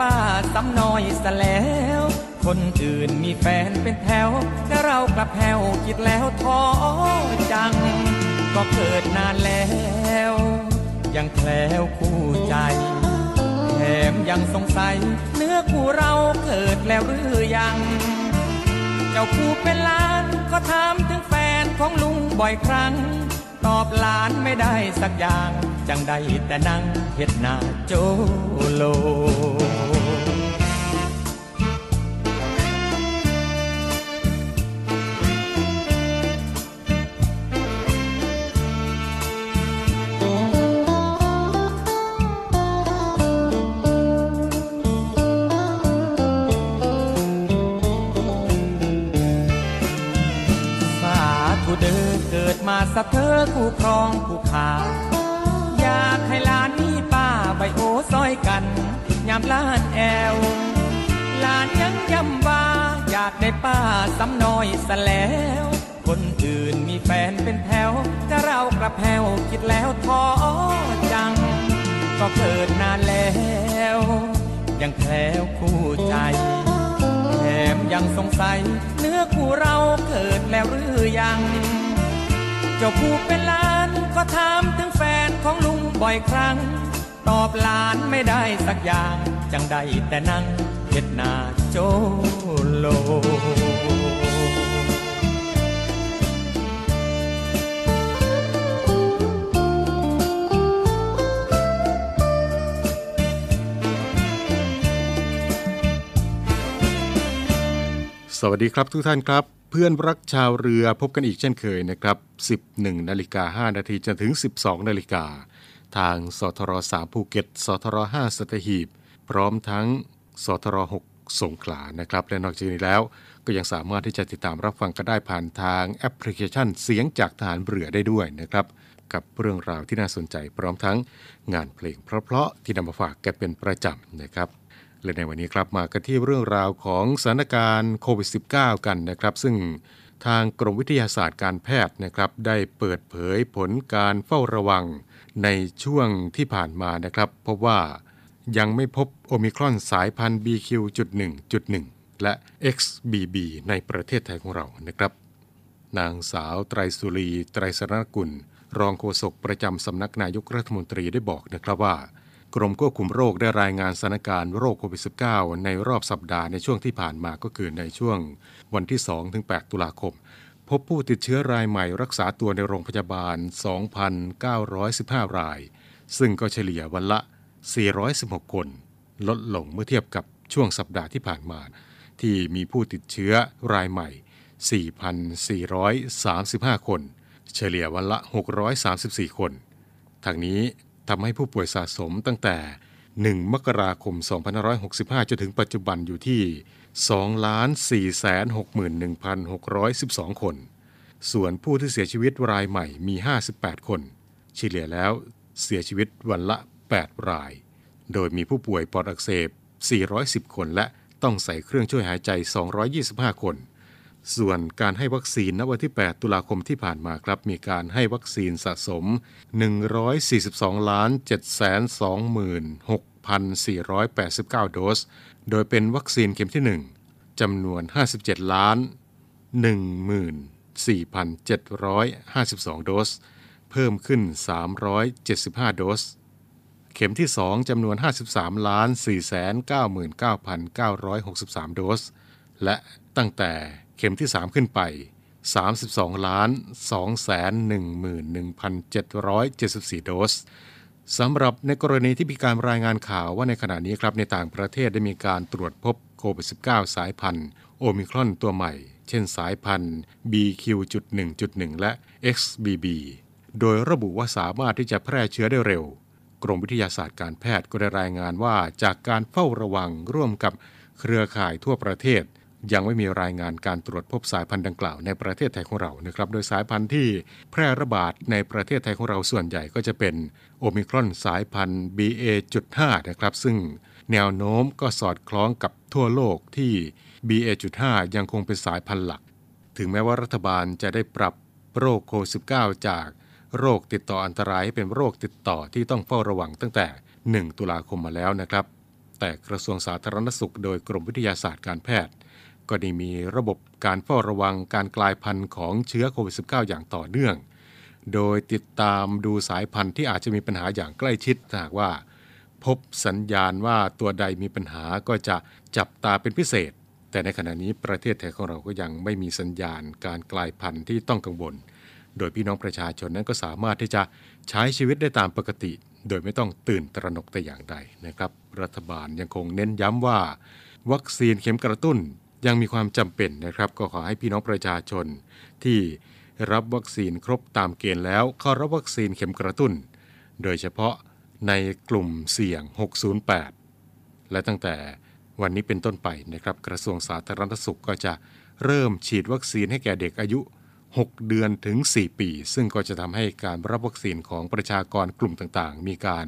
ป้าซ้ำน้อยซะแล้ว คนอื่นมีแฟนเป็นแถว แต่เรากลับแถวคิดแล้วท้อจัง ก็เกิดนานแล้ว ยังแคล้วคู่ใจ แถมยังสงสัย เนื้อคู่เราเกิดแล้วหรือยัง เจ้าคู่เป็นล้านก็ถามถึงแฟนของลุงบ่อยครั้ง ตอบหลานไม่ได้สักอย่างจังได้แต่นั่งเฮ็ดหน้าโจโล สะเธอคู่ครองคู่ขาอยากให้หลานมีป้าใบโอซอยกันยามลานแอวลานยังย้ำว่าอยากได้ป้าซ้ำน้อยซะแล้ว คนอื่นมีแฟนเป็นแถวแต่เรากระแพวคิดแล้วท้อจัง ก็เกิดนานแล้ว ยังแคล้วคู่ใจแถมยังสงสัยเนื้อคู่เราเกิดแล้วหรือยัง เจ้าผู้เป็นหลานก็ถามถึงแฟนของลุงบ่อยครั้ง ตอบหลานไม่ได้สักอย่าง จังได้แต่นั่งเฮ็ดหน้าโจโลสวัสดีครับทุกท่านครับ เพื่อนรักชาวเรือพบกันอีกเช่นเคยนะครับ 11 นาฬิกา 5 นาทีจนถึง 12 นาฬิกา ทางสทร3ภูเก็ต สทร5สัตหีบ พร้อมทั้งสทร6สงขลานะครับ และนอกจากนี้แล้วก็ยังสามารถที่จะติดตามรับฟังกันได้ผ่านทางแอปพลิเคชันเสียงจากทหารเรือได้ด้วยนะครับ กับเรื่องราวที่น่าสนใจพร้อมทั้งงานเพลงเพราะๆที่นำมาฝากแกเป็นประจำนะครับ และในวันนี้ครับมากันที่เรื่องราวของสถานการณ์โควิด -19 กันนะครับ ซึ่งทางกรมวิทยาศาสตร์การแพทย์นะครับได้เปิดเผยผลการเฝ้าระวังในช่วงที่ผ่านมานะครับพบว่ายังไม่พบโอมิครอนสายพันธุ์ BQ.1.1 และ XBB ในประเทศไทยของเรานะครับ นางสาวไตรสุรี ไตรสรณกุล รองโฆษกประจำสำนักนายกรัฐมนตรีได้บอกนะครับว่า กรมควบคุมโรคได้รายงานสถานการณ์โรคโควิด -19 ในรอบสัปดาห์ในช่วงที่ผ่านมาก็คือในช่วงวันที่ 2-8 ตุลาคม พบผู้ติดเชื้อรายใหม่รักษาตัวในโรงพยาบาล 2,915 ราย ซึ่งก็เฉลี่ยวันละ 416 คน ลดลงเมื่อเทียบกับช่วงสัปดาห์ที่ผ่านมา ที่มีผู้ติดเชื้อรายใหม่ 4,435 คน เฉลี่ยวันละ 634 คนทางนี้ ทำให้ผู้ป่วยสะสมตั้งแต่ 1 มกราคม 2565 จนถึงปัจจุบันอยู่ที่ 2,461,612 คน ส่วนผู้ที่เสียชีวิตรายใหม่มี 58 คนเฉลี่ยแล้วเสียชีวิตวันละ 8 ราย โดยมีผู้ป่วยปอดอักเสบ 410 คนและต้องใส่เครื่องช่วยหายใจ 225 คน ส่วนการให้วัคซีนณวันที่ 8 ตุลาคมที่ผ่านมาครับ มีการให้วัคซีนสะสม 142ล้าน726,489 โดส โดยเป็นวัคซีนเข็มที่ 1จำนวน 57 ล้าน 14,752 โดส เพิ่มขึ้น 375 โดส เข็มที่ 2จำนวน 53 ล้าน 499,963 โดส และตั้งแต่ เข็มที่ 3 ขึ้นไป 32ล้าน211,774 โดสสำหรับในกรณีที่มีการรายงานข่าวว่าในขณะนี้ครับในต่างประเทศได้มีการตรวจพบโควิด -19 สายพันธุ์โอมิครอนตัวใหม่ เช่นสายพันธุ์ BQ.1.1 และ XBB โดยระบุว่าสามารถที่จะแพร่เชื้อได้เร็ว กรมวิทยาศาสตร์การแพทย์ก็ได้รายงานว่าจากการเฝ้าระวังร่วมกับเครือข่ายทั่วประเทศ ยังไม่มีรายงานการตรวจพบสายพันธุ์ดังกล่าวในประเทศไทยของเรานะครับ โดยสายพันธุ์ที่แพร่ระบาดในประเทศไทยของเราส่วนใหญ่ก็จะเป็นโอมิครอนสายพันธุ์ BA.5 นะครับ ซึ่งแนวโน้มก็สอดคล้องกับทั่วโลกที่ BA.5 ยังคงเป็นสายพันธุ์หลัก ถึงแม้ว่ารัฐบาลจะได้ปรับโรคโควิด -19 จากโรคติดต่ออันตรายให้เป็นโรคติดต่อที่ต้องเฝ้าระวังตั้งแต่ 1 ตุลาคมมาแล้วนะครับ แต่กระทรวงสาธารณสุขโดยกรมวิทยาศาสตร์การแพทย์ ก็ได้มีระบบการเฝ้าระวังการกลายพันธุ์ของเชื้อโควิด -19 อย่างต่อเนื่อง โดยติดตามดูสายพันธุ์ที่อาจจะมีปัญหาอย่างใกล้ชิดหากว่า พบสัญญาณว่าตัวใดมีปัญหาก็จะจับตาเป็นพิเศษ แต่ในขณะนี้ประเทศไทยของเราก็ยังไม่มีสัญญาณการกลายพันธุ์ที่ต้องกังวล โดยพี่น้องประชาชนนั้นก็สามารถที่จะใช้ชีวิตได้ตามปกติ โดยไม่ต้องตื่นตระหนกแต่อย่างใดนะครับ รัฐบาลยังคงเน้นย้ำว่า วัคซีนเข็มกระตุ้น ยังมีความจำเป็นนะครับ ก็ขอให้พี่น้องประชาชน ที่รับวัคซีนครบตามเกณฑ์แล้วเข้ารับวัคซีนเข็มกระตุ้น โดยเฉพาะในกลุ่มเสี่ยง 608 และตั้งแต่วันนี้เป็นต้นไปนะครับ กระทรวงสาธารณสุขก็จะเริ่มฉีดวัคซีนให้แก่เด็กอายุ 6 เดือนถึง 4 ปี ซึ่งก็จะทำให้การรับวัคซีนของประชากรกลุ่มต่างๆ มีการ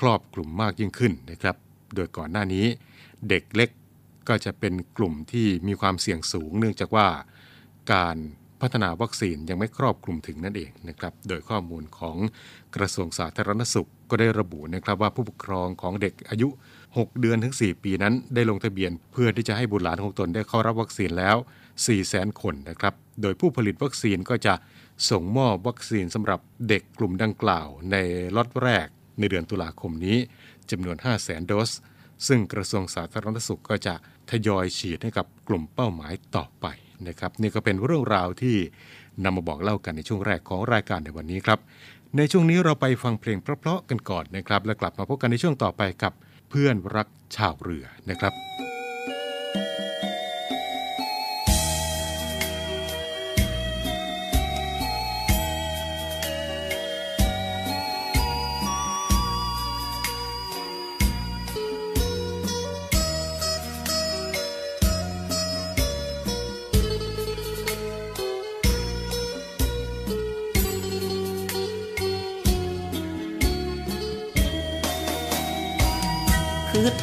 ครอบกลุ่มมากยิ่งขึ้นนะครับ โดยก่อนหน้านี้ เด็กเล็ก ก็จะเป็นกลุ่มที่มีความเสี่ยงสูง เนื่องจากว่าการพัฒนาวัคซีนยังไม่ครอบคลุมถึงนั่นเองนะครับ โดยข้อมูลของกระทรวงสาธารณสุขก็ได้ระบุนะครับว่าผู้ปกครองของเด็กอายุ 6 เดือนถึง 4 ปีนั้น ได้ลงทะเบียนเพื่อที่จะให้บุตรหลานของตนได้เข้ารับวัคซีนแล้ว 4 0 0 0 0 0 คนนะครับ โดยผู้ผลิตวัคซีนก็จะส่งมอบวัคซีนสำหรับเด็กกลุ่มดังกล่าว ในล็อตแรกในเดือนตุลาคมนี้จำนวน 5 0 0 0 0 0 โดส ซึ่งกระทรวงสาธารณสุขก็จะ ทยอยฉีดให้กับกลุ่มเป้าหมายต่อไปนะครับนี่ก็เป็นเรื่องราวที่นำมาบอกเล่ากันในช่วงแรกของรายการในวันนี้ครับ ในช่วงนี้เราไปฟังเพลงเพราะๆกันก่อนนะครับ แล้วกลับมาพบกันในช่วงต่อไปกับเพื่อนรักชาวเรือนะครับ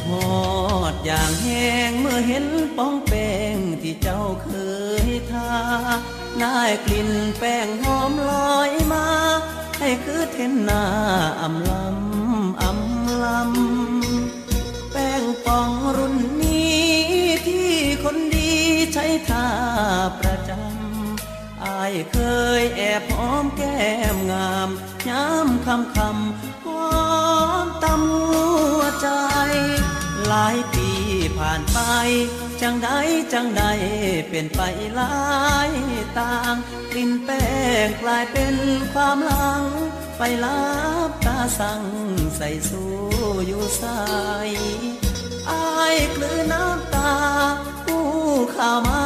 ทอดอย่างแห้งเมื่อเห็นป้องแป้งที่เจ้าเคยทาได้กลิ่นแป้งหอมลอยมา ให้คือเทนนาอำลำอำลำ แป้งปองรุ่นนี้ที่คนดีใช้ทาประจำอายเคยแอบหอมแก้มงามย้ำคำคำ ตำหัวใจ หลายปีผ่านไป จังใดจังใดเป็นไปหลายต่างกลิ่นแป้งกลายเป็นความหลัง ไปลับตาสั่งใส่สู้อยู่ใสอายกลืนน้ำตาผู้ข่าวมา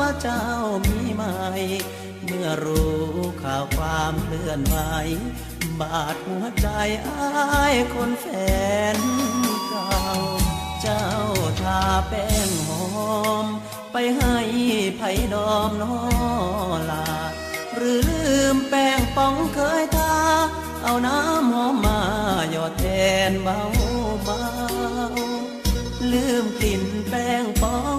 ว่าเจ้ามีใหม่ เมื่อรู้ข่าวความเคลื่อนไหว บาดหัวใจอ้ายคนแฟนเก่าเจ้าทาแป้งหอม ไปให้ไผ่ดอมนอลา หรือลืมแป้งป้องเคยทา เอาน้ำหอมมาหยอดแทนเบาเบาลืมกลิ่นแป้งป้อง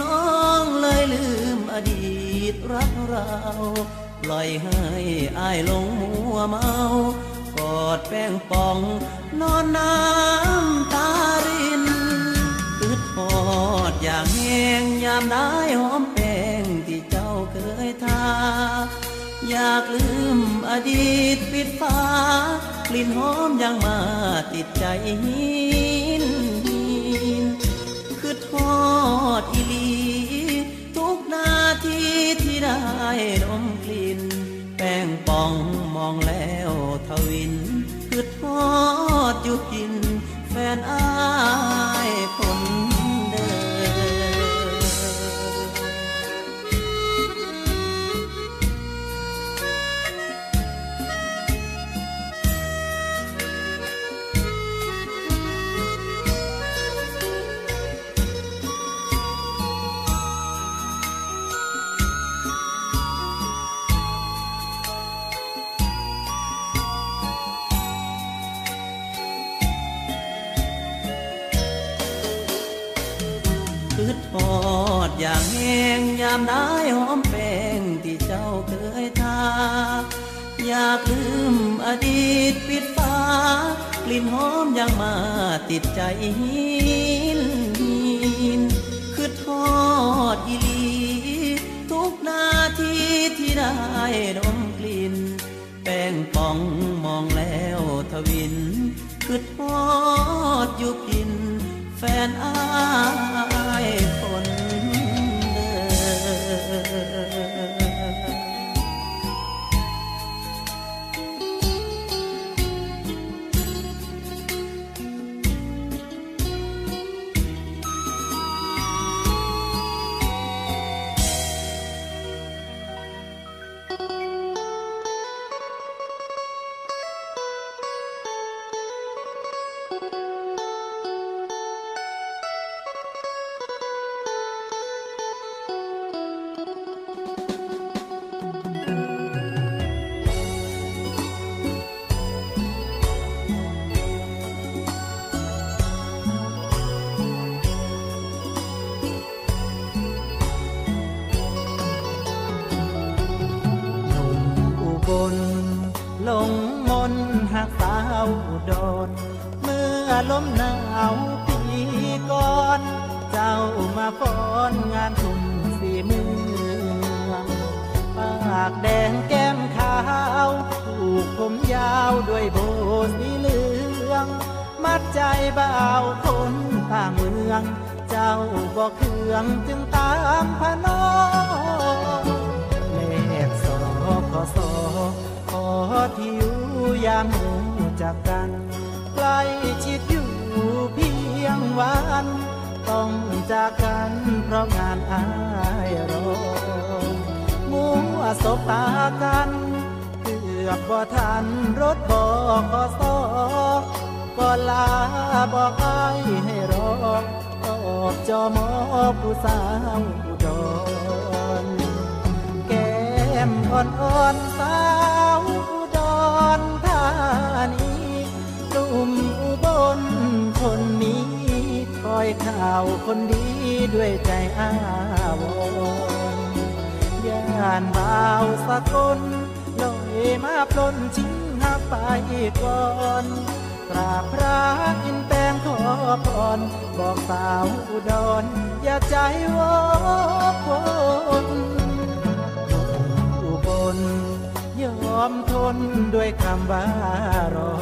น้องเลยลืมอดีตรักเรา ล่อยให้อายลงมัวเมากอดแป้งป่อง นอนน้ำตารินอึดหอดอย่างแห้งยามได้หอมแป้งที่เจ้าเคยทา อยากลืมอดีตปิดฟ้ากลิ่นหอมยังมาติดใจหินคือทอดอีลี ทุกนาทีที่ได้ดม องมองแล้วทวินคือทอดอยู่กินแฟนอาามได้หอมแป้งที่เจ้าเคยทา อยากลืมอดีตปิดฟ้ากลิ่นหอมยังมาติดใจหินคือทอดอีลี ทุกนาทีที่ได้ดมกลิ่น แป้งป่องมองแล้วทวินคือทอดอยู่กิน แฟนอายคน ลมหนาวปีก่อน เจ้ามาฟ้อนงานทุ่มสีเมืองปากแดงแก้มขาวถูกผมยาวด้วยโบสีเหลือง มัดใจบ่าวคนต่างเมือง เจ้าบอกเครื่องจึงตามพน้องเลขสอขอสอขอที่อยู่ยามหูจากกัน วันต้องจากกันเพราะงานอายรอมัวสบตากันเกือบบ่ทันรถบอกขอสอก็ลาบอกอให้รอออกจอมอผู้สาวอุดรแก้มอ่อนๆสาวอุดรธานีหนุ่มอุบลคนนี้ อยข่าวคนดีด้วยใจอาวรณ์ย่านบ่าวสกลลอยมาปล้นชิงหักไปก่อนกราบพระอินแปงขอพรบอกสาวอุดรอย่าใจวอกวนอุบลยอมทนด้วยคำว่ารอ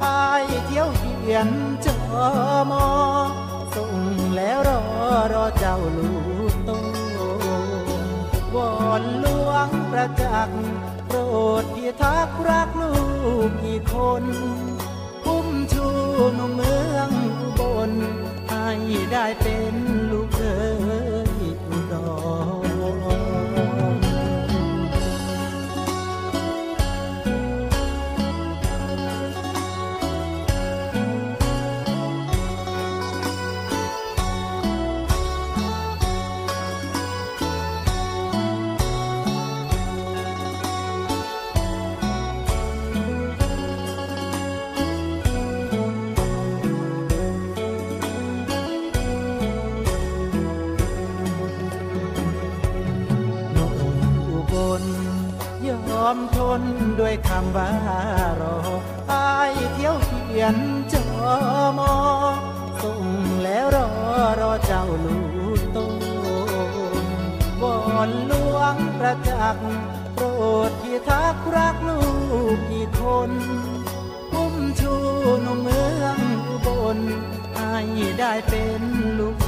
พายเที่ยวเขียนจอมอ รอเจ้าลูกโตวอนหลวงประจักษ์โปรดพี่ทักรักลูกอีกคนคุ้มชูนมเมืองอุบลให้ได้เป็นลูกเธอ ด้วยคำว่ารออายเที่ยวเขียนจอมอส่งแล้วรอรอเจ้าลูกโตวอนหลวงประจักษ์โปรดที่ทักรักลูกอีกคนอุ้มชูหนุ่มเมืองอุบลให้ได้เป็นลูก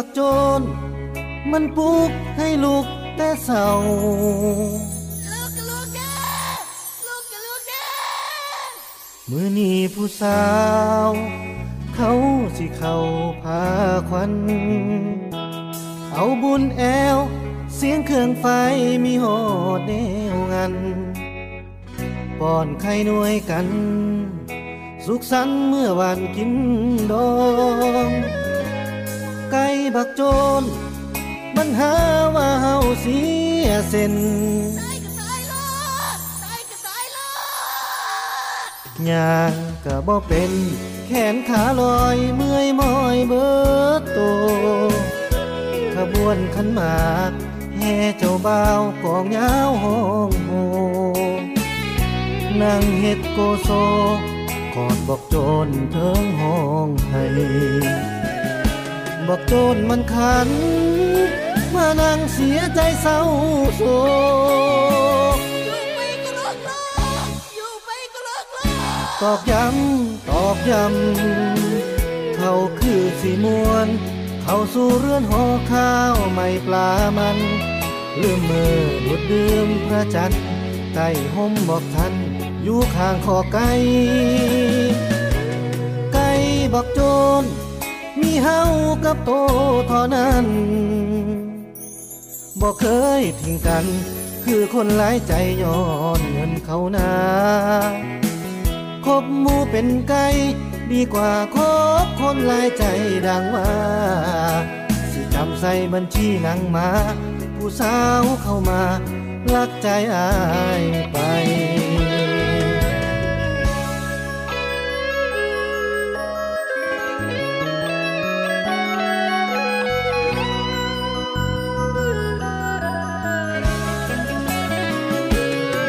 ไก่บักโจนมันปลุกให้ลูกแต่เศร้าลูกกับลูกเด้อลูกกับลูกเด้อมือนี้ผู้สาว เขาสิเข้าพาควัน เอาบุญแอว เสียงเครื่องไฟมีหอดแนวงันป้อนไข่หน่วยกัน สุขสันต์เมื่อวันกินดอง ไก่บักโจน มันหาว่าเฮาเสียเส้นตายก็ตายลูกตายก็ตายลูกย่างก็บ่เป็น แขนขาลอยเมื่อยมอยเบิดโตขบวนขันหมากแห่เจ้าบ่าวกองยาวห้องโฮนั่งเฮ็ดโกโซกอดบอกโจนเทิงห้องให้ บอกโจนมันขัน มานั่งเสียใจเศร้าโศกอยู่ไปก็ลูกลูกอยู่ไปก็ลูกลูกตอกย้ำตอกย้ำเขาคือสีมวนเขาสู่เรือนหอข้าวไม่ปลามันลืมมือดุดดื่มพระจันทร์ใต้ห่มบอกทัน อยู่ข้างคอไก่ไก่บอกโจน เฮากับโตเท่านั้นบอกเคยทิ้งกัน คือคนหลายใจย้อนเงินเขานาคบมูเป็นไก่ดีกว่าคบคนหลายใจดังว่า สิจำใส่บัญชีนังมา ผู้สาวเข้ามา ลักใจอายไป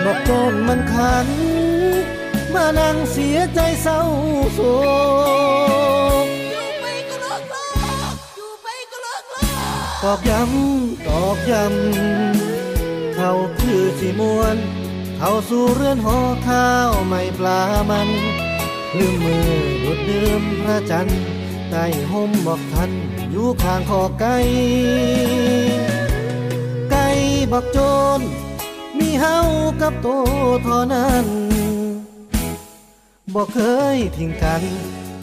บอกโจนมันขัน มานั่งเสียใจเศร้าโศกตอกย้ำตอกย้ำเขาคือสีมวน เขาสู่เรือนหอข้าวไม่ปลามันลืมมือดุดดื่มพระจันทร์ใต้ห่มบอกทันอยู่ข้างคอไก่ไก่บอกโจน เฮากับโตเท่านั้นบอกเคยทิ้งกัน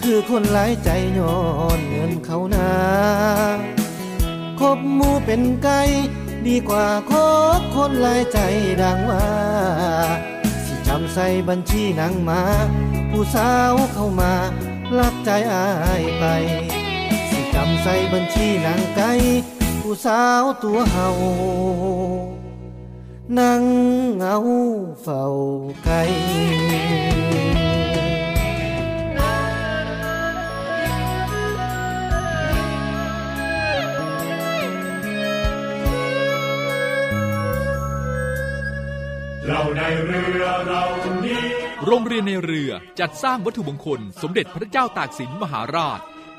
คือคนหลายใจย้อนเงินเขานาคบมูเป็นไก่ดีกว่าคบคนหลายใจดังว่า สิจำใส่บัญชีนังมา ผู้สาวเข้ามาลักใจอายไป สิจำใส่บัญชีนังไก่ผู้สาวตัวเฮา นั่งเหงาเฝ้าไก่เราในเรือเรานี้ โรงเรียนในเรือจัดสร้างวัตถุมงคล สมเด็จพระเจ้าตากสินมหาราช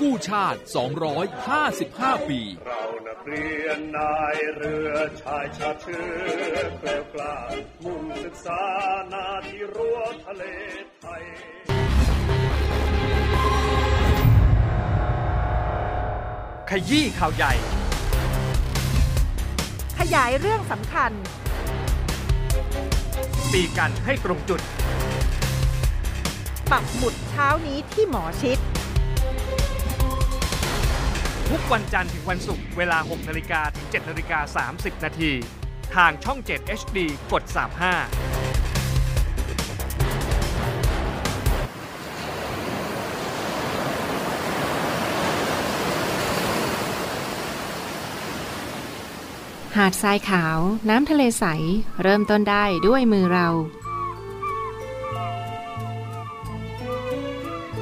กู้ชาติ 255 ปี เรานักเรียนนายเรือชายชาติเชื้อเกลียวกล้ามุ่งศึกษานาที่รั้วทะเลไทย ขยี้ข่าวใหญ่ ขยายเรื่องสำคัญ ตีกันให้ตรงจุด ปักหมุดเช้านี้ที่หมอชิด ทุกวันจันทร์ถึงวันศุกร์เวลา 6นาฬิกาถึง7นาฬิกา30 นาทีทางช่อง 7 HD กด 35หาดทรายขาว น้ำทะเลใส เริ่มต้นได้ด้วยมือเรา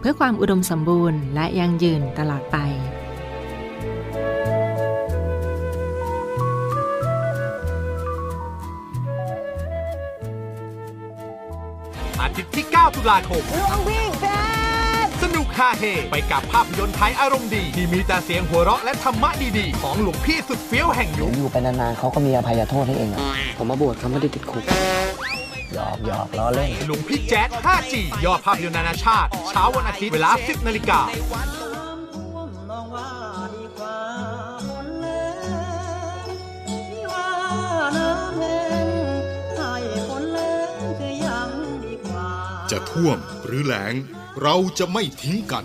เพื่อความอุดมสมบูรณ์และยั่งยืนตลอดไป อาทิตย์ที่ 9 ตุลาคมร่วมวิ่งแสนุกฮาเฮไปกับภาพยนตร์ไทยอารมณ์ดี ที่มีแต่เสียงหัวเราะและธรรมะดีๆ ของหลวงพี่สุดเฟี้ยวแห่งยุคอยู่ไปนานๆเขาก็มีอภัยโทษให้เองอะผมมาบวชเขาไม่ได้ติดคุก หยอกหยอกล้อเล่น หลวงพี่แจ๊ด 5G ยอดภาพยนตร์นานาชาติ เช้าวันอาทิตย์เวลา 10นาฬิกา จะท่วมหรือแล้งเราจะไม่ทิ้งกัน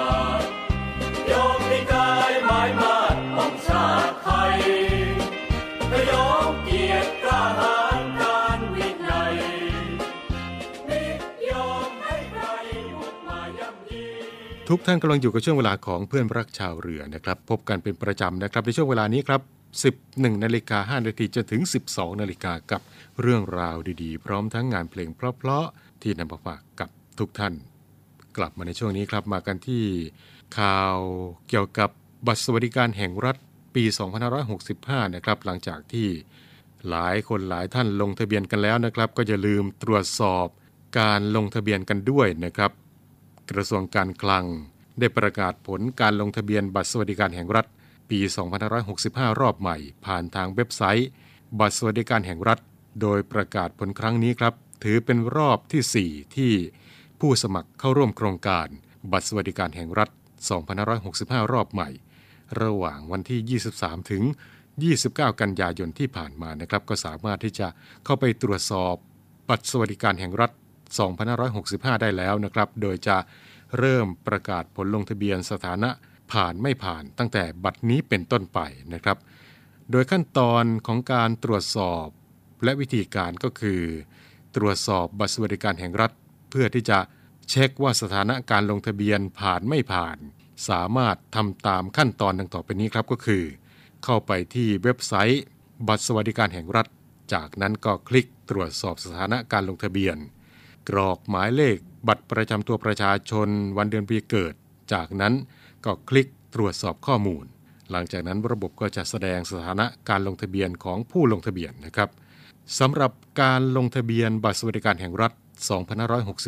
ทุกท่านกำลังอยู่กับช่วงเวลาของเพื่อนรักชาวเรือนะครับ พบกันเป็นประจำนะครับในช่วงเวลานี้ครับ 11นาฬิกา5นาทีจนถึง 12นาฬิกากับเรื่องราวดีๆ พร้อมทั้งงานเพลงเพราะๆที่นำมาฝากกับทุกท่าน กลับมาในช่วงนี้ครับมากันที่ข่าวเกี่ยวกับบัตรสวัสดิการแห่งรัฐปี 2565 นะครับ หลังจากที่หลายคนหลายท่านลงทะเบียนกันแล้วนะครับ ก็อย่าลืมตรวจสอบการลงทะเบียนกันด้วยนะครับ กระทรวงการคลัง ได้ประกาศผลการลงทะเบียนบัตรสวัสดิการแห่งรัฐ ปี 2565 รอบใหม่ ผ่านทางเว็บไซต์ บัตรสวัสดิการแห่งรัฐ โดยประกาศผลครั้งนี้ครับ ถือเป็นรอบที่ 4 ที่ผู้สมัครเข้าร่วมโครงการ บัตรสวัสดิการแห่งรัฐ 2565 รอบใหม่ ระหว่างวันที่ 23 ถึง 29 กันยายนที่ผ่านมานะครับ ก็สามารถที่จะเข้าไปตรวจสอบบัตรสวัสดิการแห่งรัฐ 2565 ได้แล้วนะครับ โดยจะเริ่มประกาศผลลงทะเบียนสถานะผ่านไม่ผ่านตั้งแต่บัตรนี้เป็นต้นไปนะครับ โดยขั้นตอนของการตรวจสอบและวิธีการก็คือ ตรวจสอบบัตรสวัสดิการแห่งรัฐ เพื่อที่จะเช็คว่าสถานะการลงทะเบียนผ่านไม่ผ่าน สามารถทำตามขั้นตอนดังต่อไปนี้ครับก็คือ เข้าไปที่เว็บไซต์ บัตรสวัสดิการแห่งรัฐ จากนั้นก็คลิกตรวจสอบสถานะการลงทะเบียน กรอกหมายเลขบัตรประจำตัวประชาชนวันเดือนปีเกิด จากนั้นก็คลิกตรวจสอบข้อมูล หลังจากนั้นระบบก็จะแสดงสถานะการลงทะเบียนของผู้ลงทะเบียนนะครับสำหรับการลงทะเบียนบัตรสวัสดิการแห่งรัฐ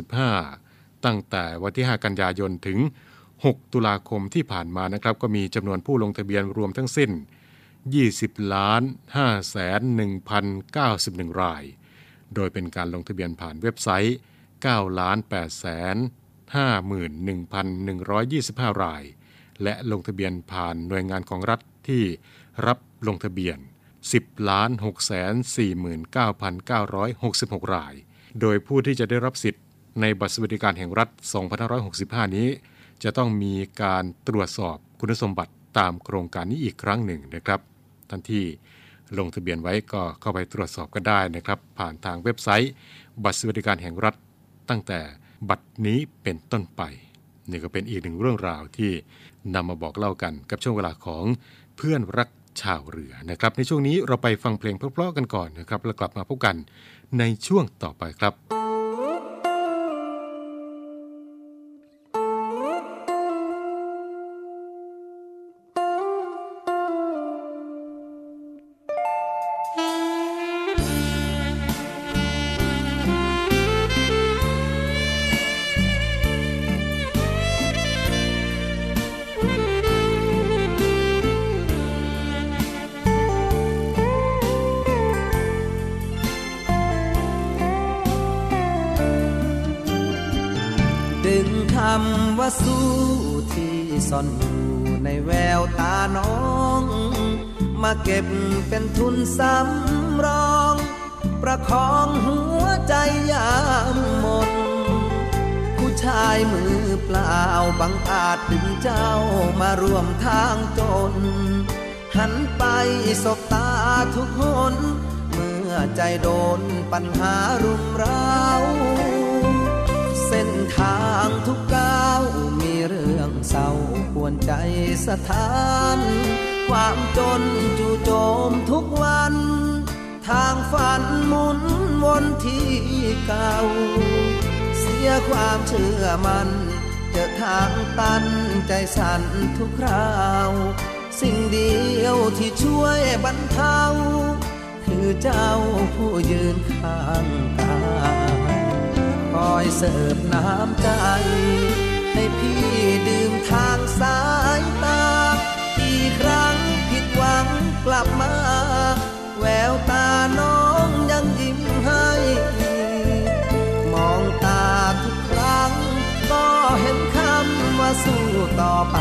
2565 ตั้งแต่วันที่ 5 กันยายนถึง 6 ตุลาคมที่ผ่านมานะครับ ก็มีจำนวนผู้ลงทะเบียนรวมทั้งสิ้น 20 ล้าน5แสน1,091 ราย โดยเป็นการลงทะเบียนผ่านเว็บไซต์9,851,125 ราย และลงทะเบียนผ่านหน่วยงานของรัฐที่รับลงทะเบียน 10,649,966 ราย โดยผู้ที่จะได้รับสิทธิ์ในบัตรสวัสดิการแห่งรัฐ 2565 นี้ จะต้องมีการตรวจสอบคุณสมบัติตามโครงการนี้อีกครั้งหนึ่งนะครับท่านที่ ลงทะเบียนไว้ก็เข้าไปตรวจสอบก็ได้นะครับ ผ่านทางเว็บไซต์ บัตรสวัสดิการแห่งรัฐตั้งแต่บัตรนี้เป็นต้นไปนี่ก็เป็นอีกหนึ่งเรื่องราวที่นำมาบอกเล่ากันกับช่วงเวลาของเพื่อนรักชาวเรือนะครับ ในช่วงนี้เราไปฟังเพลงเพลาะๆกันก่อนนะครับ แล้วกลับมาพบกันในช่วงต่อไปครับ ที่เก่า เสียความเชื่อมัน เจอทางตันใจสั่นทุกคราว สิ่งเดียวที่ช่วยบรรเทา คือเจ้าผู้ยืนข้างกายคอยเสิร์ฟน้ำใจ ให้พี่ดื่มทางสายตา อีกครั้งผิดหวังกลับมา แววตา ต่อไป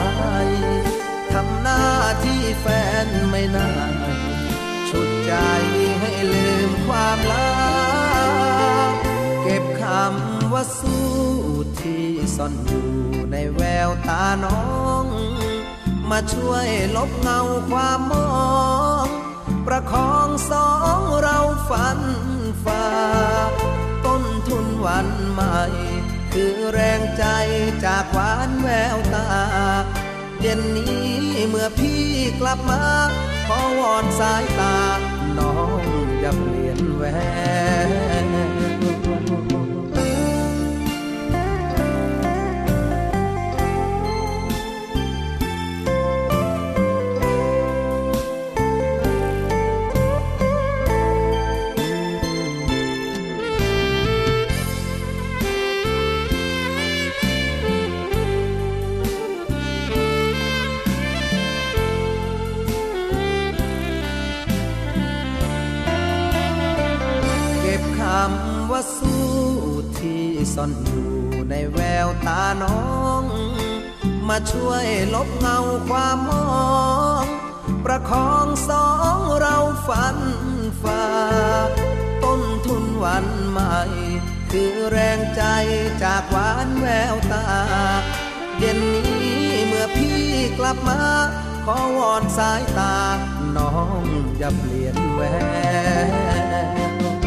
ทำหน้าที่แฟนไม่นานชุดใจให้ลืมความลับเก็บคำว่าสู้ที่ซ่อนอยู่ในแววตาน้อง มาช่วยลบเงาความมอง ประคองสองเราฝันฝ่าต้นทุนวันใหม่ คือแรงใจจากหวานแววตา เย็นนี้เมื่อพี่กลับมา ขอวอนสายตา น้องอย่าเปลี่ยนแวว ซ่อนอยู่ในแววตาน้อง มาช่วยลบเงาความมอง ประคองสองเราฝันฝ่าต้นทุนวันใหม่ คือแรงใจจากหวานแววตา เย็นนี้เมื่อพี่กลับมา ขอวอนสายตา น้องอย่าเปลี่ยนแวว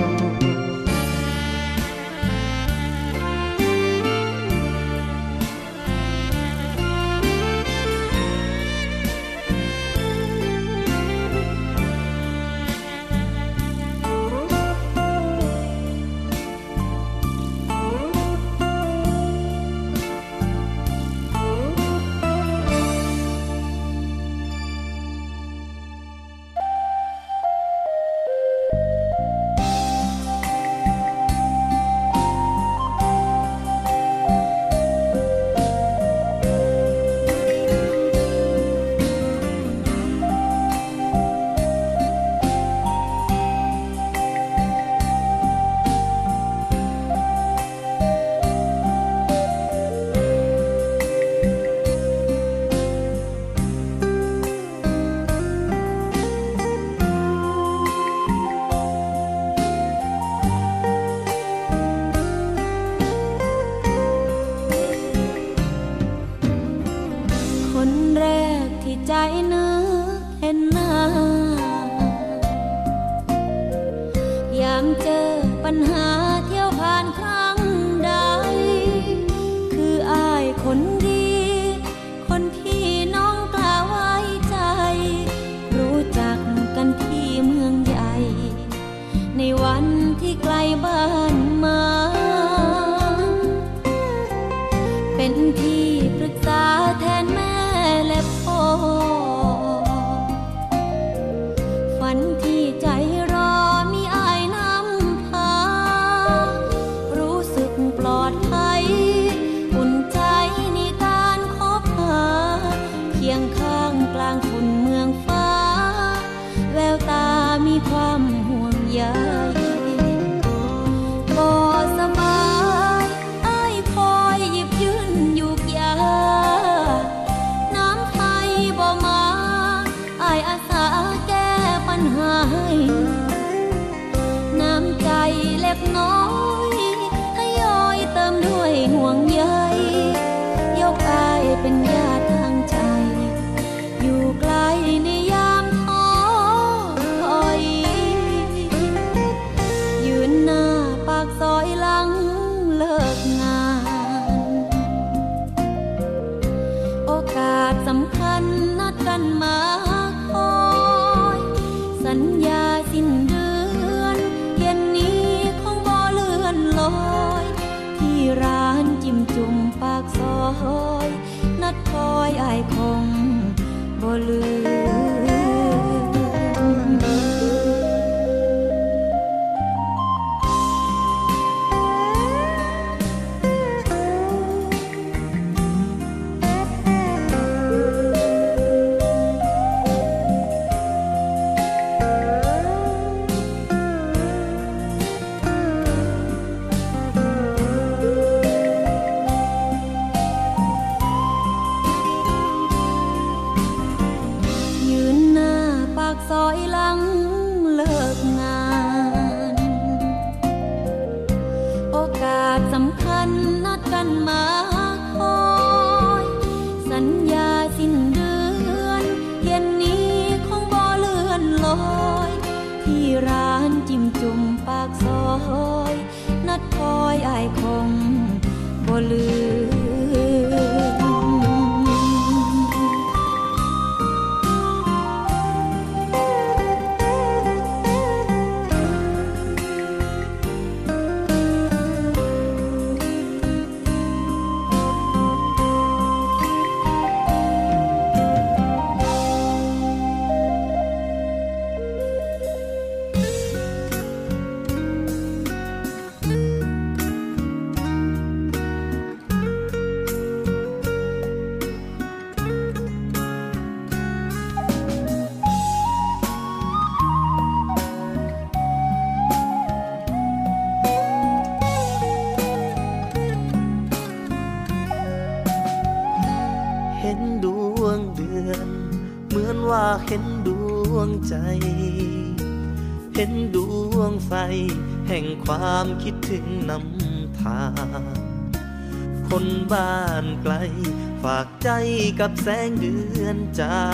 กับแสงเดือนจา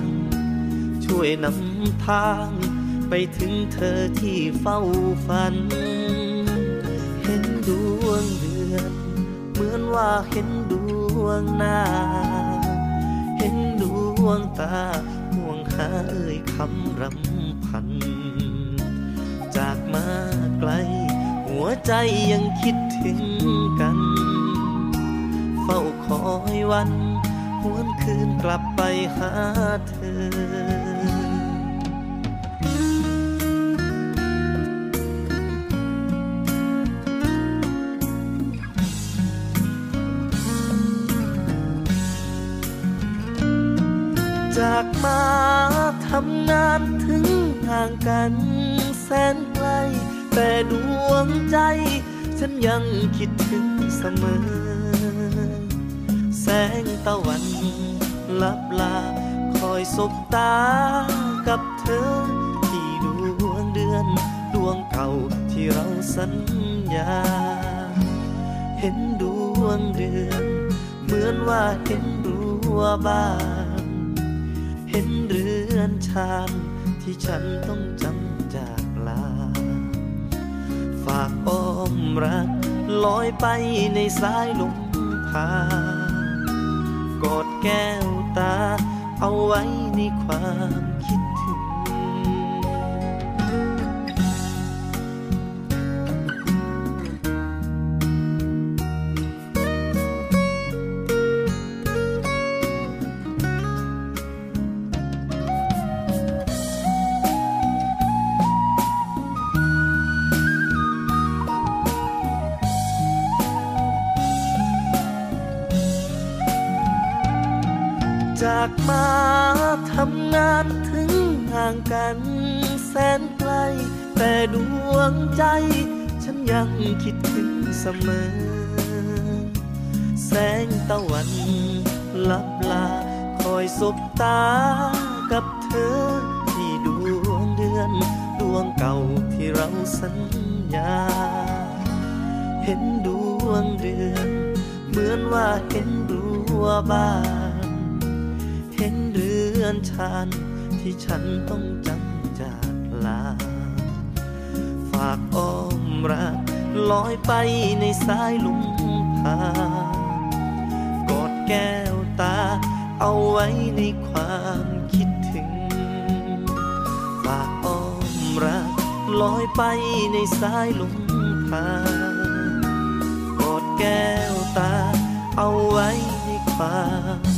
งช่วยนำทางไปถึงเธอที่เฝ้าฝัน เห็นดวงเดือนเหมือนว่าเห็นดวงหน้า เห็นดวงตาห่วงหาเอ่ยคำรำพัน จากมาไกล หัวใจยังคิดถึงกัน เฝ้าคอยวัน หวนคืนกลับไปหาเธอจากมาทำงานถึงห่างกันแสนไกล แต่ดวงใจ ฉันยังคิดถึงเสมอ งตะวันลับลา คอยสบตากับเธอ ที่ดวงเดือนดวงเก่าที่เราสัญญา เห็นดวงเดือน เหมือนว่าเห็นรั้วบ้าน เห็นเรือนชานที่ฉันต้องจำจากลา ฝากอ้อมรักลอยไปในสายลมพา กอดแก้วตา เอาไว้ในความ จากมาทำงานถึงห่างกันแสนไกล แต่ดวงใจ ฉันยังคิดถึงเสมอ แสงตะวันลับลา คอยสบตากับเธอ ที่ดวงเดือน ดวงเก่าที่เราสัญญา เห็นดวงเดือน เหมือนว่าเห็นรัวบ้าน อนชานที่ฉันต้องจำจากลา ฝากอ้อมรักลอยไปในสายลุมพากอดแก้วตา เอาไว้ในความคิดถึง ฝากอ้อมรักลอยไปในสายลุมพากอดแก้วตา เอาไว้ในความ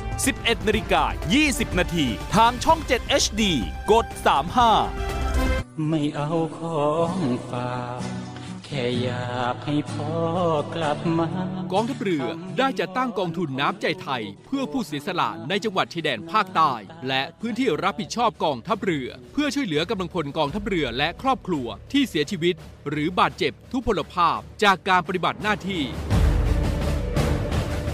11นาฬิกา20 นาทีทางช่อง 7 HD กด 35 ไม่เอาของฝากแค่อยากให้พ่อกลับมากองทัพเรือได้จัดตั้งกองทุนน้ำใจไทย เพื่อผู้เสียสละในจังหวัดชายแดนภาคใต้ และพื้นที่รับผิดชอบกองทัพเรือ เพื่อช่วยเหลือกำลังพลกองทัพเรือและครอบครัวที่เสียชีวิต หรือบาดเจ็บทุพพลภาพจากการปฏิบัติหน้าที่ข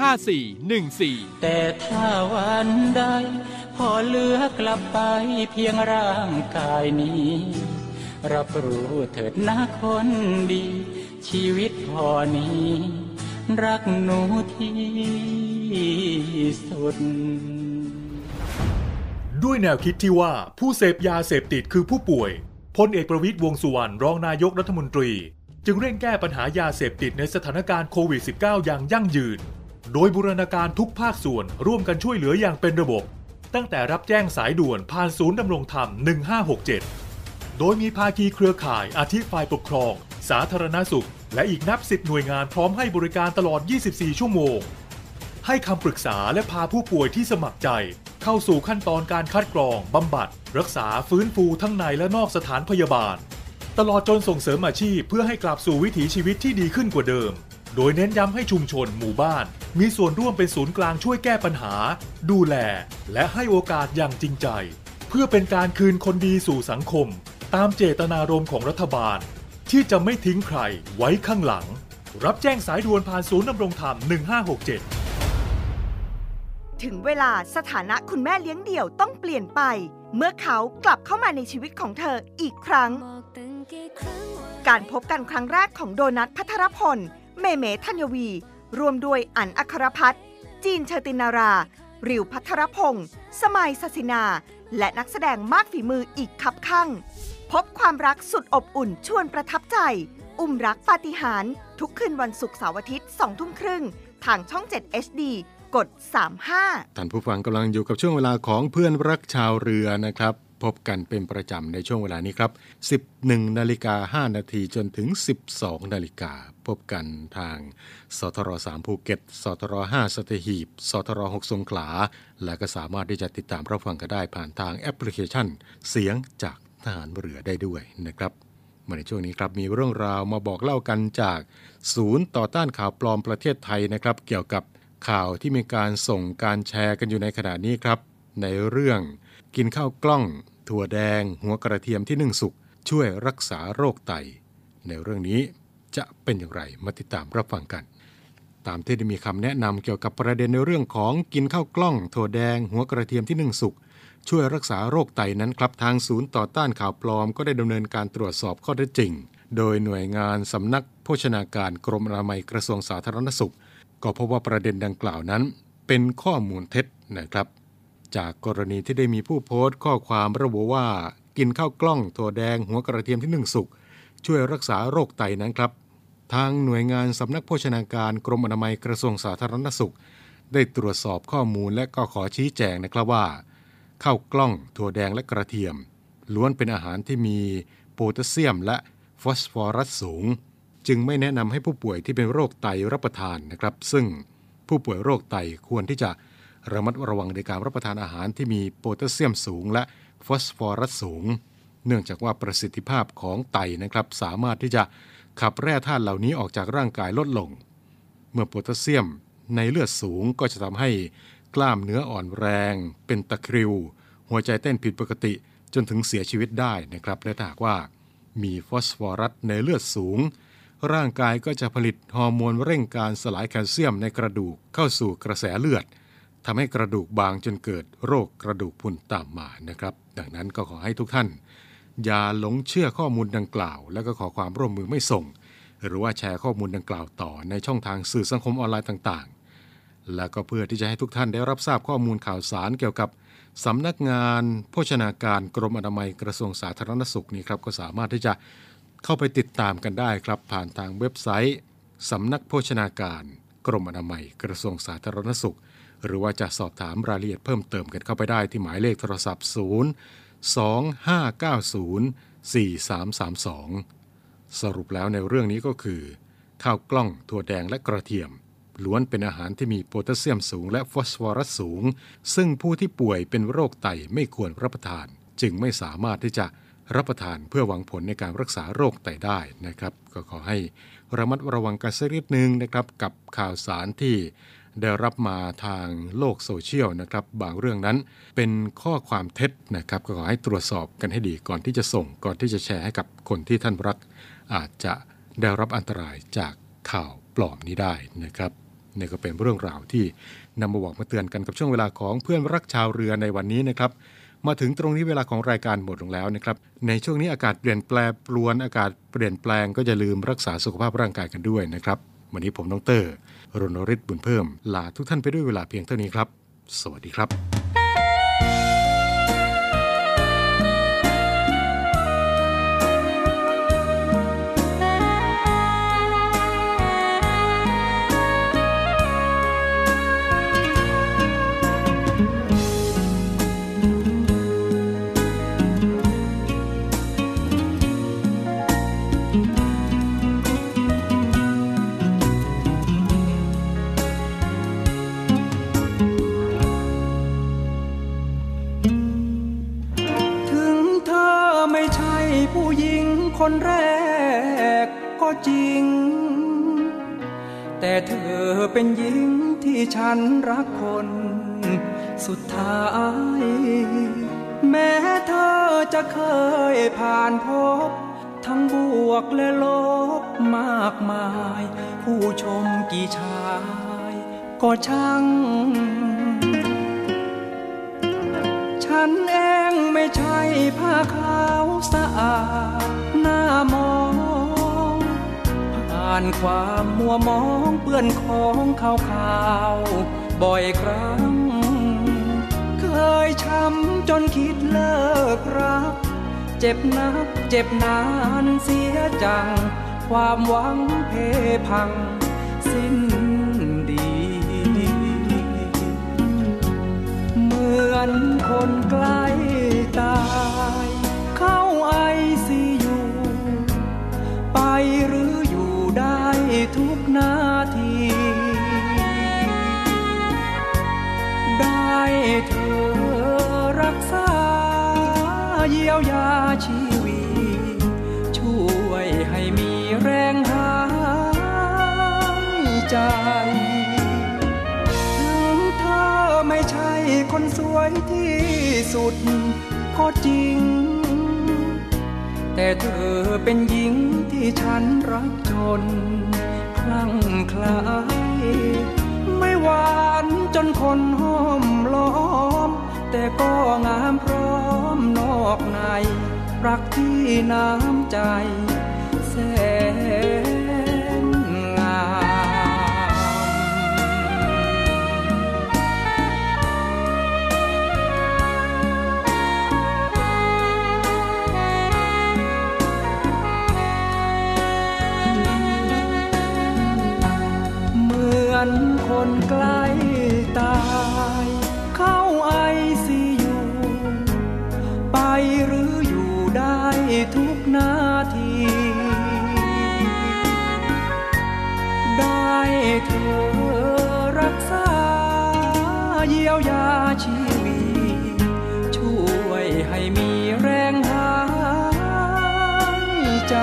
5414 แต่ถ้าวันใดพอเหลือกลับไปเพียงร่างกายนี้ รับรู้เถิดนะคนดี ชีวิตพอนี้ รักหนูที่สุดด้วยแนวคิดที่ว่าผู้เสพยาเสพติดคือผู้ป่วยพลเอกประวิตยวงสุวรรณรองนายกรัฐมนตรี จึงเร่งแก้ปัญหายาเสพติดในสถานการณ์โควิด -19 อย่างยั่งยืน โดยบูรณาการทุกภาคส่วนร่วมกันช่วยเหลืออย่างเป็นระบบ ตั้งแต่รับแจ้งสายด่วนผ่านศูนย์ดำรงธรรม 1567 โดยมีภาคีเครือข่ายอาทิฝ่ายปกครอง สาธารณสุข และอีกนับสิบหน่วยงานพร้อมให้บริการตลอด 24 ชั่วโมง ให้คำปรึกษาและพาผู้ป่วยที่สมัครใจ เข้าสู่ขั้นตอนการคัดกรองบำบัด รักษาฟื้นฟูทั้งในและนอกสถานพยาบาล ตลอดจนส่งเสริมอาชีพเพื่อให้กลับสู่วิถีชีวิตที่ดีขึ้นกว่าเดิม โดยเน้นย้ำให้ชุมชนหมู่บ้าน มีส่วนร่วมเป็นศูนย์กลางช่วยแก้ปัญหา ดูแล และให้โอกาสอย่างจริงใจ เพื่อเป็นการคืนคนดีสู่สังคม ตามเจตนารมณ์ของรัฐบาล ที่จะไม่ทิ้งใครไว้ข้างหลัง รับแจ้งสายด่วนผ่านศูนย์ดำรงธรรม 1567ถึงเวลาสถานะคุณแม่เลี้ยงเดี่ยวต้องเปลี่ยนไป เมื่อเขากลับเข้ามาในชีวิตของเธออีกครั้ง การพบกันครั้งแรกของโดนัทพัทรพล เมเมธัญวี รวมด้วยอันอัครพัฒน์จีนเชตินารา ริวพัทรพงศ์สมัยศศินา และนักแสดงมากฝีมืออีกคับข้างพบความรักสุดอบอุ่นชวนประทับใจ อุ้มรักปาฏิหาริย์ทุกคืนวันศุกร์เสาร์อาทิตย์2ทุ่มครึ่ง ทางช่อง 7 HD กด 35 ท่านผู้ฟังกำลังอยู่กับช่วงเวลาของเพื่อนรักชาวเรือนะครับ พบกันเป็นประจำในช่วงเวลานี้ครับ 11 นาฬิกา 5 นาทีจนถึง 12 นาฬิกา พบกันทางสทร3ภูเก็ตสทร5สตหีบสทร6สงขลา และก็สามารถที่จะติดตามรับฟังกันได้ผ่านทางแอปพลิเคชัน เสียงจากทหารเรือได้ด้วยนะครับมาในช่วงนี้ครับมีเรื่องราวมาบอกเล่ากันจาก ศูนย์ต่อต้านข่าวปลอมประเทศไทยนะครับ เกี่ยวกับข่าวที่มีการส่งการแชร์กันอยู่ในขณะนี้ครับ ในเรื่องกินข้าวกล้อง ถั่วแดง หัวกระเทียมที่นึ่งสุกช่วยรักษาโรคไต ในเรื่องนี้ จะเป็นอย่างไรมาติดตามรับฟังกัน ตามที่ได้มีคำแนะนำเกี่ยวกับประเด็นในเรื่องของกินข้าวกล้อง ถั่วแดง หัวกระเทียมที่นึ่งสุกช่วยรักษาโรคไตนั้นครับทางศูนย์ต่อต้านข่าวปลอม ก็ได้ดำเนินการตรวจสอบข้อเท็จจริง โดยหน่วยงานสำนักโภชนาการกรมอนามัยกระทรวงสาธารณสุข ก็พบว่าประเด็นดังกล่าวนั้น เป็นข้อมูลเท็จนะครับ จากกรณีที่ได้มีผู้โพสต์ข้อความระบุว่า กินข้าวกล้องถั่วแดง หัวกระเทียมที่หนึ่งสุก ช่วยรักษาโรคไตนั้นครับ ทางหน่วยงานสำนักโภชนาการกรมอนามัยกระทรวงสาธารณสุข ได้ตรวจสอบข้อมูลและก็ขอชี้แจงนะครับว่าข้าวกล้องถั่วแดงและกระเทียม ล้วนเป็นอาหารที่มีโพแทสเซียม และฟอสฟอรัสสูง จึงไม่แนะนำให้ผู้ป่วยที่เป็นโรคไตรับประทานนะครับ ซึ่งผู้ป่วยโรคไตควรที่จะระมัดระวังในการรับประทานอาหารที่มีโพแทสเซียมสูง และฟอสฟอรัสสูง เนื่องจากว่าประสิทธิภาพของไตนะครับสามารถที่จะขับแร่ธาตุเหล่านี้ออกจากร่างกายลดลง เมื่อโพแทสเซียมในเลือดสูงก็จะทำให้กล้ามเนื้ออ่อนแรง เป็นตะคริว หัวใจเต้นผิดปกติจนถึงเสียชีวิตได้นะครับ และถ้าหากว่า มีฟอสฟอรัสในเลือดสูง ร่างกายก็จะผลิตฮอร์โมนเร่งการสลายแคลเซียมในกระดูกเข้าสู่กระแสเลือดทำให้กระดูกบางจนเกิดโรคกระดูกพรุนตามมานะครับ ดังนั้นก็ขอให้ทุกท่าน อย่าหลงเชื่อข้อมูลดังกล่าว และก็ขอความร่วมมือไม่ส่ง หรือว่าแชร์ข้อมูลดังกล่าวต่อในช่องทางสื่อสังคมออนไลน์ต่างๆ และก็เพื่อที่จะให้ทุกท่านได้รับทราบข้อมูลข่าวสารเกี่ยวกับสำนักงานโภชนาการกรมอนามัยกระทรวงสาธารณสุขนี่ครับก็สามารถที่จะเข้าไปติดตามกันได้ครับ ผ่านทางเว็บไซต์สำนักโภชนาการกรมอนามัยกระทรวงสาธารณสุข หรือว่าจะสอบถามรายละเอียดเพิ่มเติมกันเข้าไปได้ที่หมายเลขโทรศัพท์ 0 2590 4332 สรุปแล้วในเรื่องนี้ก็คือ ข้าวกล้องถั่วแดงและกระเทียม ล้วนเป็นอาหารที่มีโพแทสเซียมสูงและฟอสฟอรัสสูง ซึ่งผู้ที่ป่วยเป็นโรคไตไม่ควรรับประทาน จึงไม่สามารถที่จะรับประทานเพื่อหวังผลในการรักษาโรคไตได้นะครับ ก็ขอให้ระมัดระวังกันสักนิดนึงนะครับ กับข่าวสารที่ ได้รับมาทางโลกโซเชียลนะครับ บางเรื่องนั้นเป็นข้อความเท็จนะครับก็ขอให้ตรวจสอบกันให้ดีก่อนที่จะส่งก่อนที่จะแชร์ให้กับคนที่ท่านรัก อาจจะได้รับอันตรายจากข่าวปลอมนี้ได้นะครับนี่ก็เป็นเรื่องราวที่นำมาบอกมาเตือนกันกับช่วงเวลาของเพื่อนรักชาวเรือในวันนี้นะครับ มาถึงตรงนี้เวลาของรายการหมดลงแล้วนะครับ ในช่วงนี้อากาศเปลี่ยนแปลงปรวนอากาศเปลี่ยนแปลงก็จะลืมรักษาสุขภาพร่างกายกันด้วยนะครับ วันนี้ผมน้องเตอร์ รณฤทธิ์บุญเพิ่มลาทุกท่านไปด้วยเวลาเพียงเท่านี้ครับ สวัสดีครับ แรกก็จริง แต่เธอเป็นหญิงที่ฉันรักคน สุดท้าย แม้เธอจะเคยผ่านพบ ทั้งบวกและลบมากมาย ผู้ชมกี่ชาย ก็ช่างฉันเองไม่ใช่ผ้าขาวสะอาด หน้ามอง ผ่านความมัวมองเปื้อนของขาวขาวบ่อยครั้ง เคยช้ำจนคิดเลิกรัก เจ็บนักเจ็บนานเสียจัง ความหวังเพพัง สิ้นดีเหมือนคนใกล้ตาย ทุกนาที ได้เธอรักษา เยียวยาชีวิต ช่วยให้มีแรงหายใจถึงเธอไม่ใช่คนสวยที่สุด ก็จริงแต่เธอเป็นหญิงที่ฉันรักจน ลายไม่หวานจนคนห้อมล้อม แต่ก็งามพร้อมนอกในรักที่น้ำใจ คนใกล้ตาย เข้าไอซียูไปหรืออยู่ได้ทุกนาที ได้เธอรักษา เยียวยาชีวิตช่วยให้มีแรงหายใจ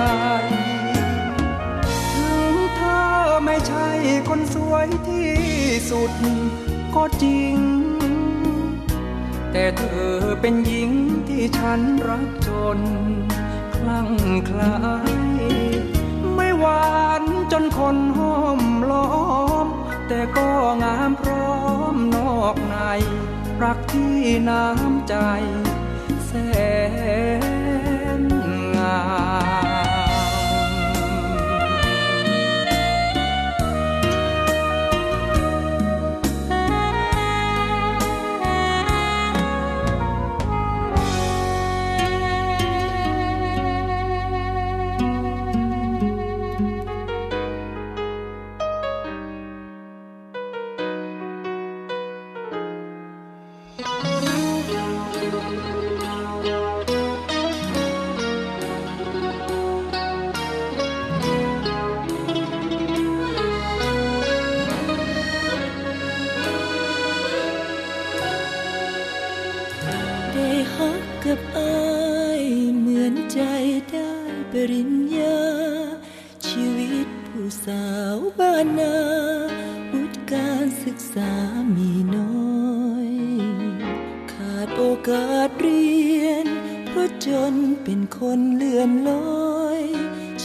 คนสวยที่สุดก็จริง แต่เธอเป็นหญิงที่ฉันรักจน คลั่งคลาย ไม่หวานจนคนห้อมล้อม แต่ก็งามพร้อมนอกใน รักที่น้ำใจแสน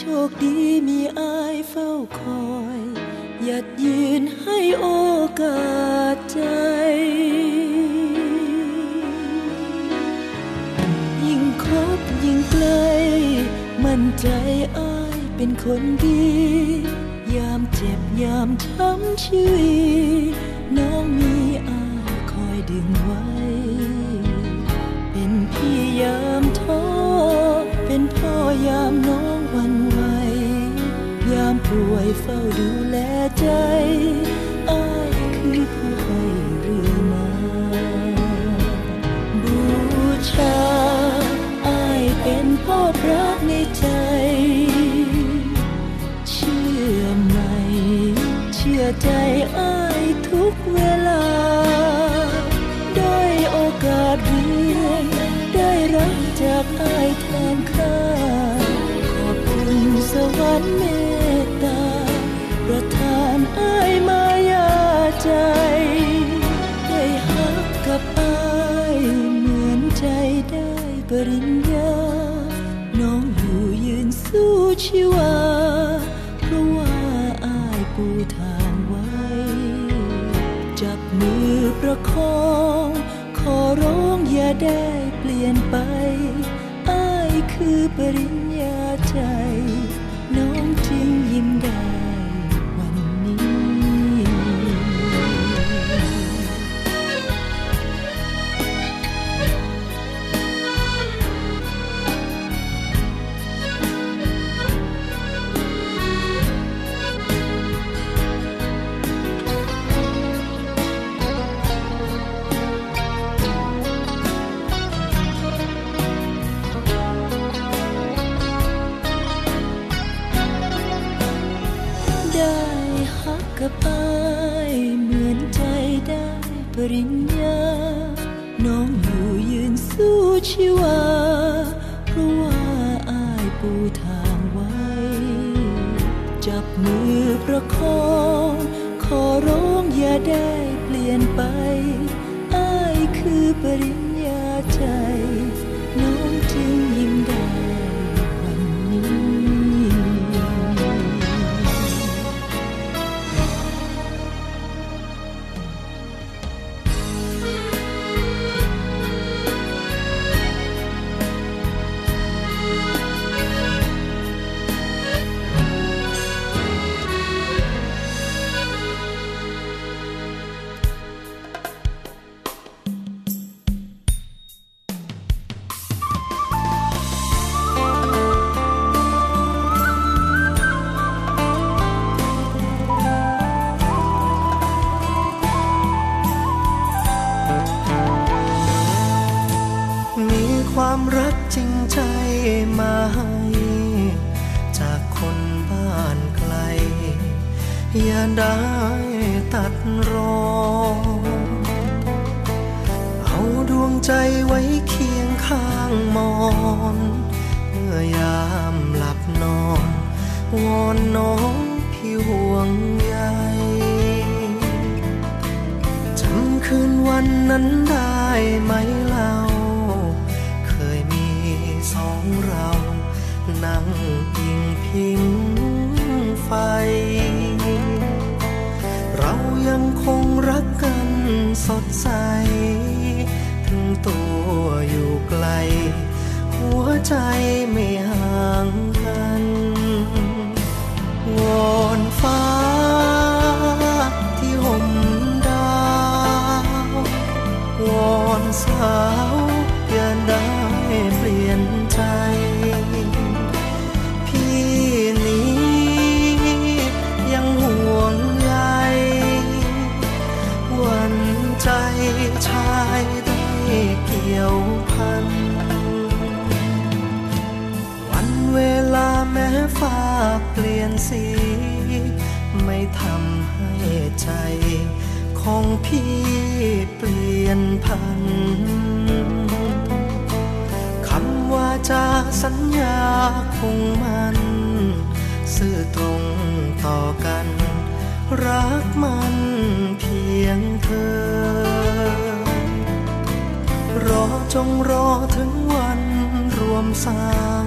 ชคดีมีอายเฝ้าคอยหยัดยืนให้โอกาสใจ ยิ่งคบยิ่งใกล้มั่นใจอ้ายเป็นคนดี ยามเจ็บยามช้ำชีวิตน้องมีอ้ายคอยดึงไว้ เป็นพี่ยามท้อเป็นพ่อยามน้อง ช่วยเฝ้าดูแลใจอ้ายคือผู้ให้เรือมาบูชาอ้ายเป็นพ่อพระในใจเชื่อไหม เชื่อใจอ้าย ริญญา น้องอยู่ยืนสู้ชีวา เพราะว่าอ้ายปูทางไว้ จับมือประคอง ขอร้องอย่าได้เปลี่ยนไปอ้ายคือปริญ วันนั้นได้ไหมเล่า เคยมีสองเรา นั่งอิงพิงไฟ เรายังคงรักกันสดใส ถึงตัวอยู่ไกล หัวใจไม่ห่างกันวอนาวอย่าได้เปลี่ยนใจ พี่นี้ยังห่วงใยหวันใจชายได้เกี่ยวพัน วันเวลาแม้ฟ้าเปลี่ยนสี ไม่ทำให้ใจของพี่ นพัน คำว่าจะสัญญาคงมัน ซื่อตรงต่อกัน รักมันเพียงเธอ รอจงรอถึงวันรวมสร้าง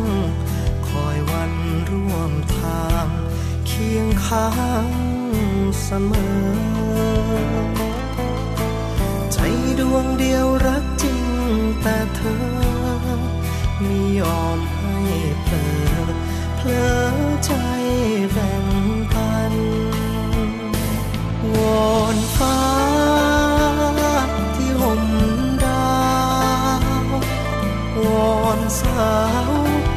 คอยวันร่วมทาง เคียงข้างเสมอ ดวงเดียวรักจริงแต่เธอไม่ยอมให้เผลอเพลอใจแบ่งปันวอนฟ้าที่ห่มดาววอนสาว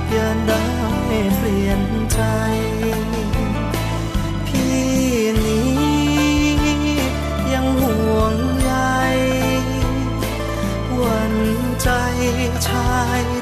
อย่าได้เปลี่ยนใจ ห